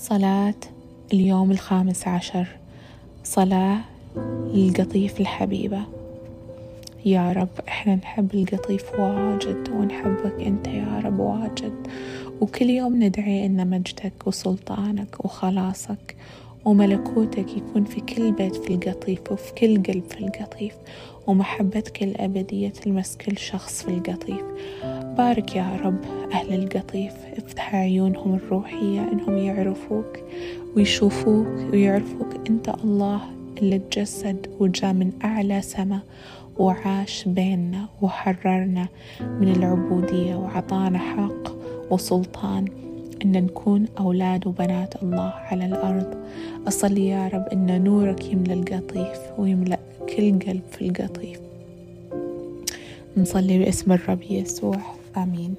صلاة اليوم الخامس عشر. صلاة للقطيف الحبيبة. يا رب إحنا نحب القطيف واجد ونحبك أنت يا رب واجد. وكل يوم ندعي إن مجدك وسلطانك وخلاصك وملكوتك يكون في كل بيت في القطيف وفي كل قلب في القطيف ومحبتك الأبدية تلمس كل شخص في القطيف. بارك يا رب أهل القطيف افتح عيونهم الروحية إنهم يعرفوك ويشوفوك ويعرفوك أنت الله اللي تجسد وجاء من أعلى سما وعاش بيننا وحررنا من العبودية وعطانا حق وسلطان. إن نكون أولاد وبنات الله على الأرض. أصلي يا رب إن نورك يملأ القطيف ويملأ كل قلب في القطيف. نصلي باسم الرب يسوع. آمين.